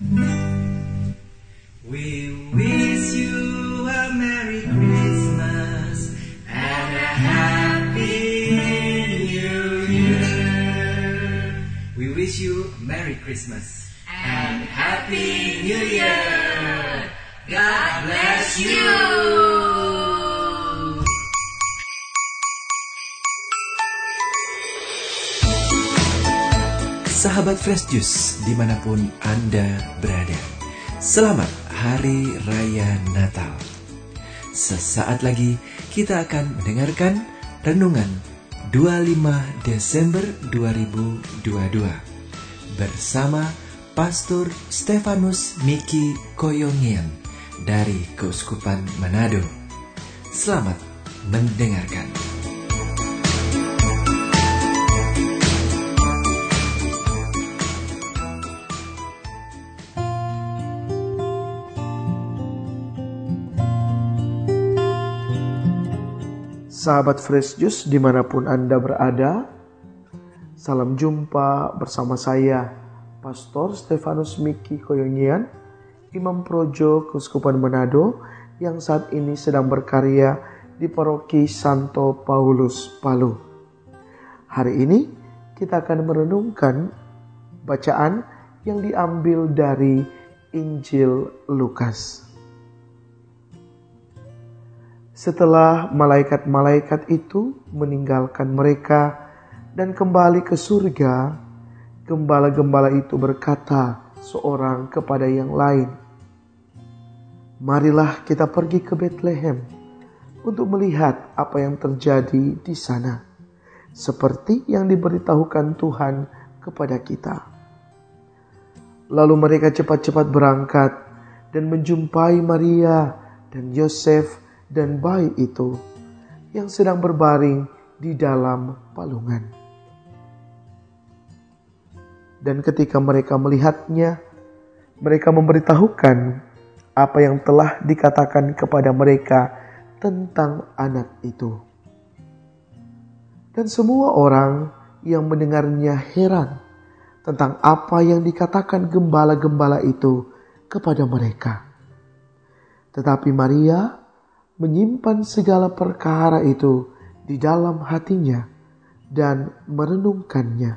We wish you a Merry Christmas and a Happy New Year. We wish you Merry Christmas and Happy New Year. God bless you. Sahabat Fresh Juice di mana pun Anda berada. Selamat Hari Raya Natal. Sesaat lagi kita akan mendengarkan Renungan 25 Desember 2022 bersama Pastor Stefanus Miki Koyongian dari Keuskupan Manado. Selamat mendengarkan. Sahabat Fresh Juice di mana pun Anda berada, salam jumpa bersama saya, Pastor Stefanus Miki Koyongian, Imam Projo Kuskupan Manado yang saat ini sedang berkarya di Paroki Santo Paulus Palu. Hari ini kita akan merenungkan bacaan yang diambil dari Injil Lukas. Setelah malaikat-malaikat itu meninggalkan mereka dan kembali ke surga, gembala-gembala itu berkata seorang kepada yang lain, "Marilah kita pergi ke Bethlehem untuk melihat apa yang terjadi di sana, seperti yang diberitahukan Tuhan kepada kita." Lalu mereka cepat-cepat berangkat dan menjumpai Maria dan Yosef dan bayi itu yang sedang berbaring di dalam palungan. Dan ketika mereka melihatnya, mereka memberitahukan apa yang telah dikatakan kepada mereka tentang anak itu. Dan semua orang yang mendengarnya heran tentang apa yang dikatakan gembala-gembala itu kepada mereka. Tetapi Maria menyimpan segala perkara itu di dalam hatinya dan merenungkannya.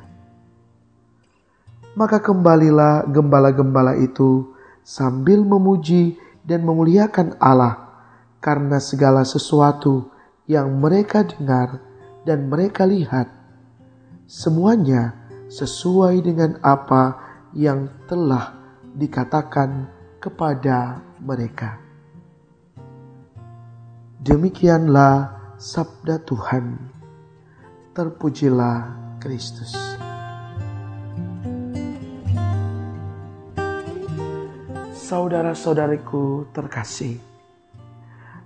Maka kembalilah gembala-gembala itu sambil memuji dan memuliakan Allah karena segala sesuatu yang mereka dengar dan mereka lihat. Semuanya sesuai dengan apa yang telah dikatakan kepada mereka. Demikianlah sabda Tuhan. Terpujilah Kristus. Saudara-saudariku terkasih,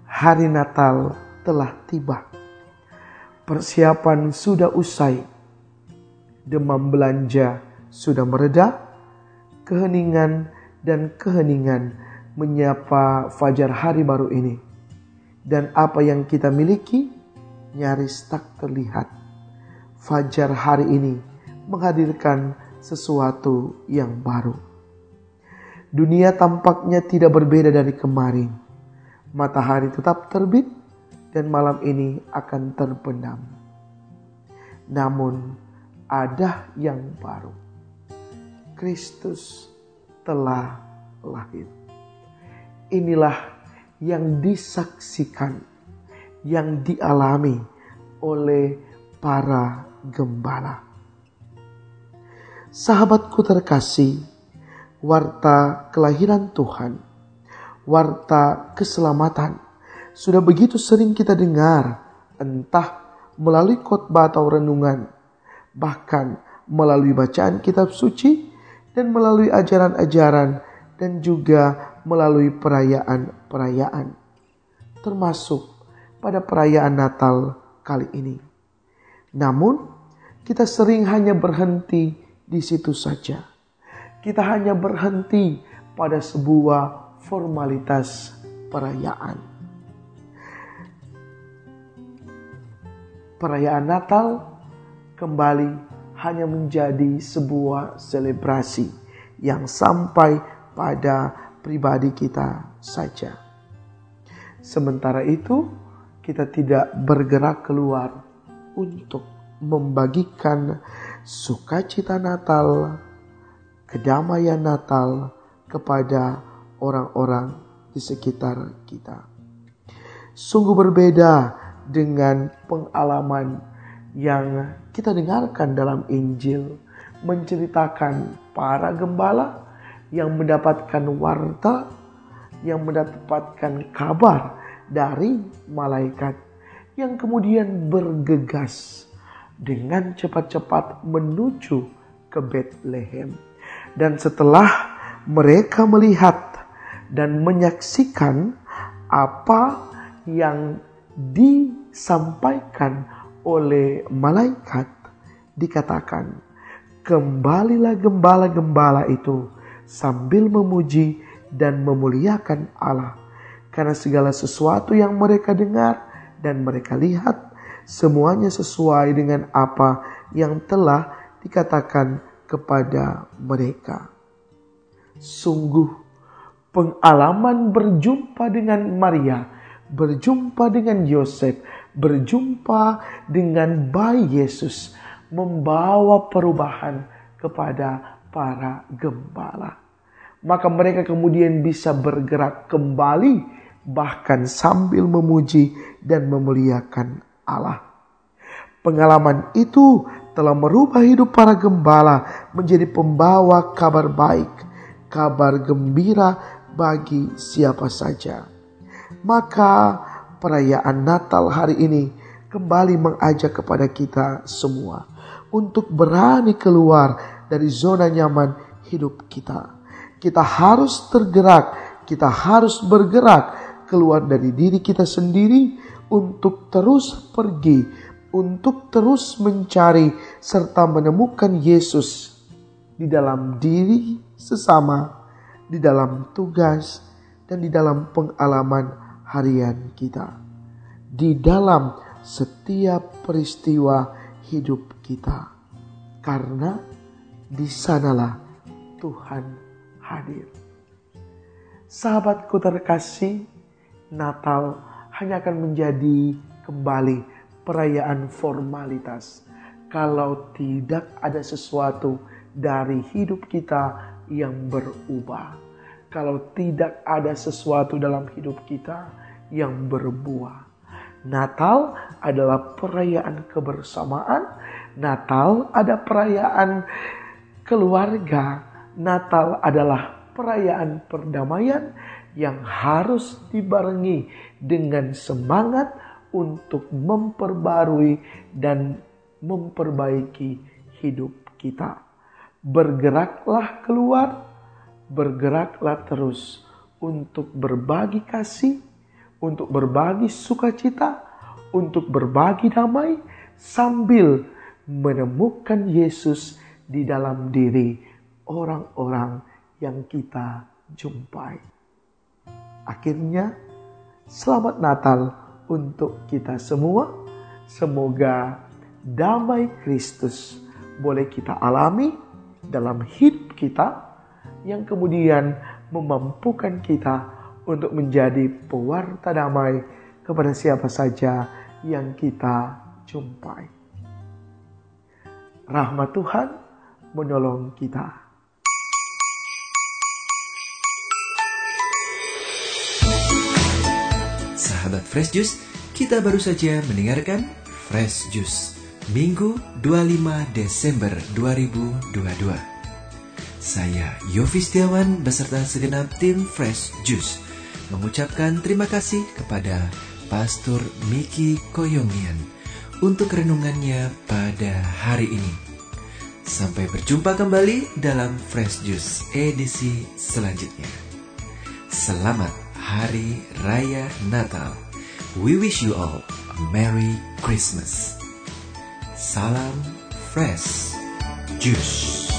hari Natal telah tiba. Persiapan sudah usai. Demam belanja sudah mereda. Keheningan dan keheningan menyapa fajar hari baru ini dan apa yang kita miliki nyaris tak terlihat. Fajar hari ini menghadirkan sesuatu yang baru. Dunia tampaknya tidak berbeda dari kemarin. Matahari tetap terbit dan malam ini akan terbenam. Namun ada yang baru. Kristus telah lahir. Inilah yang disaksikan, yang dialami oleh para gembala. Sahabatku terkasih, warta kelahiran Tuhan, warta keselamatan sudah begitu sering kita dengar, entah melalui khotbah atau renungan, bahkan melalui bacaan kitab suci dan melalui ajaran-ajaran dan juga melalui perayaan-perayaan, termasuk pada perayaan Natal kali ini. Namun, kita sering hanya berhenti di situ saja. Kita hanya berhenti pada sebuah formalitas perayaan. Perayaan Natal kembali hanya menjadi sebuah selebrasi yang sampai pada pribadi kita saja. Sementara itu, kita tidak bergerak keluar untuk membagikan sukacita Natal, kedamaian Natal kepada orang-orang di sekitar kita. Sungguh berbeda dengan pengalaman yang kita dengarkan dalam Injil menceritakan para gembala yang mendapatkan warta, yang mendapatkan kabar dari malaikat yang kemudian bergegas dengan cepat-cepat menuju ke Bethlehem. Dan setelah mereka melihat dan menyaksikan apa yang disampaikan oleh malaikat, dikatakan, "Kembalilah gembala-gembala itu sambil memuji dan memuliakan Allah, karena segala sesuatu yang mereka dengar dan mereka lihat, semuanya sesuai dengan apa yang telah dikatakan kepada mereka." Sungguh, pengalaman berjumpa dengan Maria, berjumpa dengan Yosef, berjumpa dengan bayi Yesus, membawa perubahan kepada para gembala. Maka mereka kemudian bisa bergerak kembali, bahkan sambil memuji dan memuliakan Allah. Pengalaman itu telah merubah hidup para gembala menjadi pembawa kabar baik, kabar gembira bagi siapa saja. Maka perayaan Natal hari ini kembali mengajak kepada kita semua untuk berani keluar dari zona nyaman hidup kita. Kita harus tergerak, kita harus bergerak keluar dari diri kita sendiri untuk terus pergi, untuk terus mencari serta menemukan Yesus di dalam diri sesama, di dalam tugas, dan di dalam pengalaman harian kita. Di dalam setiap peristiwa hidup kita. Karena di sanalah Tuhan hadir. Sahabatku terkasih, Natal hanya akan menjadi kembali perayaan formalitas kalau tidak ada sesuatu dari hidup kita yang berubah. Kalau tidak ada sesuatu dalam hidup kita yang berbuah. Natal adalah perayaan kebersamaan. Natal ada perayaan keluarga. Natal adalah perayaan perdamaian yang harus dibarengi dengan semangat untuk memperbarui dan memperbaiki hidup kita. Bergeraklah keluar, bergeraklah terus untuk berbagi kasih, untuk berbagi sukacita, untuk berbagi damai, sambil menemukan Yesus di dalam diri orang-orang yang kita jumpai. Akhirnya, selamat Natal untuk kita semua. Semoga damai Kristus boleh kita alami dalam hidup kita yang kemudian memampukan kita untuk menjadi pewarta damai kepada siapa saja yang kita jumpai. Rahmat Tuhan menolong kita. Sahabat Fresh Juice, kita baru saja mendengarkan Fresh Juice Minggu 25 Desember 2022. Saya Yofi Setiawan beserta segenap tim Fresh Juice mengucapkan terima kasih kepada Pastor Miki Koyongian untuk renungannya pada hari ini. Sampai berjumpa kembali dalam Fresh Juice edisi selanjutnya. Selamat Hari Raya Natal. We wish you all a Merry Christmas. Salam Fresh Juice.